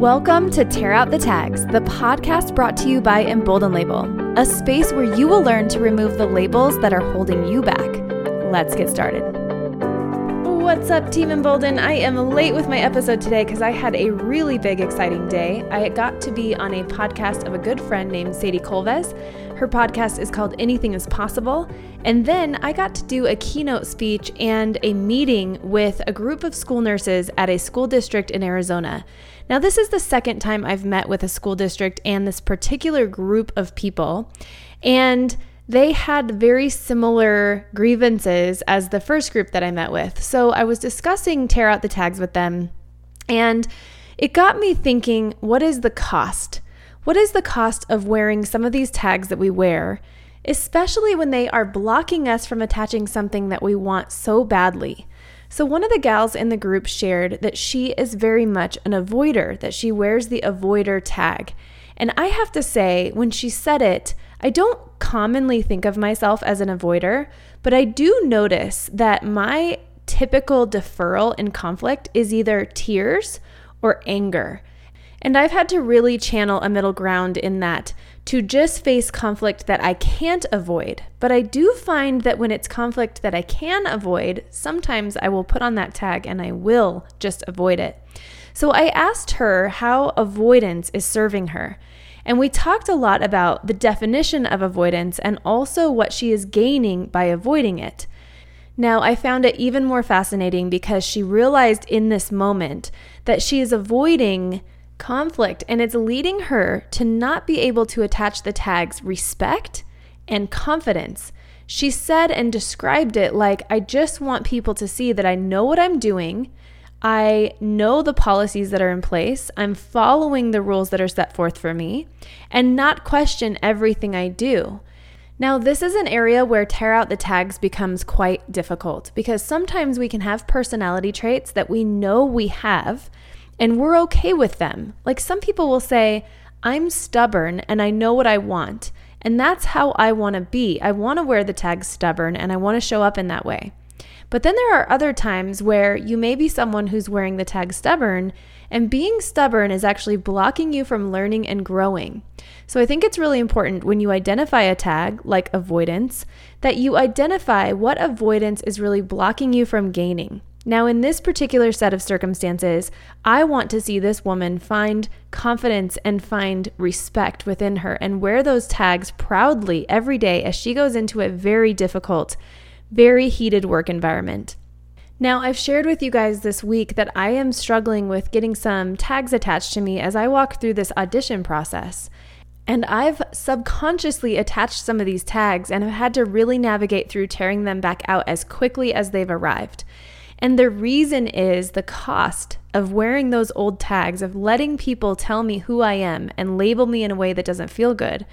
Welcome to Tear Out the Tags, the podcast brought to you by Embolden Label, a space where you will learn to remove the labels that are holding you back. Let's get started. What's up, Team Embolden? I am late with my episode today because I had a really big, exciting day. I got to be on a podcast of a good friend named Sadie Colves. Her podcast is called Anything is Possible. And then I got to do a keynote speech and a meeting with a group of school nurses at a school district in Arizona. Now, this is the second time I've met with a school district and this particular group of people. And they had very similar grievances as the first group that I met with. So I was discussing tear out the tags with them, and it got me thinking what is the cost? What is the cost of wearing some of these tags that we wear, especially when they are blocking us from attaching something that we want so badly? So, one of the gals in the group shared that she is very much an avoider, that she wears the avoider tag. And I have to say, when she said it, I don't commonly think of myself as an avoider, but I do notice that my typical deferral in conflict is either tears or anger. And I've had to really channel a middle ground in that to just face conflict that I can't avoid. But I do find that when it's conflict that I can avoid, sometimes I will put on that tag and I will just avoid it. So I asked her how avoidance is serving her. And we talked a lot about the definition of avoidance and also what she is gaining by avoiding it. Now, I found it even more fascinating because she realized in this moment that she is avoiding conflict, and it's leading her to not be able to attach the tags respect and confidence. She said and described it like, I just want people to see that I know what I'm doing. I know the policies that are in place. I'm following the rules that are set forth for me and not question everything I do. Now, this is an area where tear out the tags becomes quite difficult because sometimes we can have personality traits that we know we have and we're okay with them. Like some people will say, I'm stubborn and I know what I want. And that's how I want to be. I want to wear the tag stubborn and I want to show up in that way. But then there are other times where you may be someone who's wearing the tag stubborn, and being stubborn is actually blocking you from learning and growing. So I think it's really important when you identify a tag like avoidance that you identify what avoidance is really blocking you from gaining. Now, in this particular set of circumstances, I want to see this woman find confidence and find respect within her and wear those tags proudly every day as she goes into a very difficult, very heated work environment. Now, I've shared with you guys this week that I am struggling with getting some tags attached to me as I walk through this audition process. And I've subconsciously attached some of these tags and have had to really navigate through tearing them back out as quickly as they've arrived. And the reason is the cost of wearing those old tags, of letting people tell me who I am and label me in a way that doesn't feel good,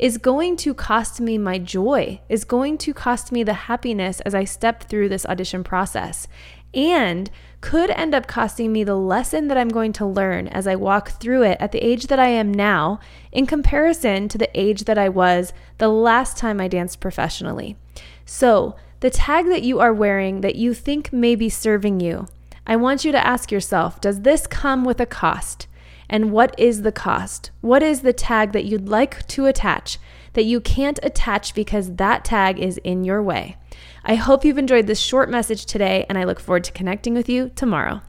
is going to cost me my joy, is going to cost me the happiness as I step through this audition process, and could end up costing me the lesson that I'm going to learn as I walk through it at the age that I am now in comparison to the age that I was the last time I danced professionally. So, the tag that you are wearing that you think may be serving you, I want you to ask yourself Does this come with a cost? And what is the cost? What is the tag that you'd like to attach that you can't attach because that tag is in your way? I hope you've enjoyed this short message today, and I look forward to connecting with you tomorrow.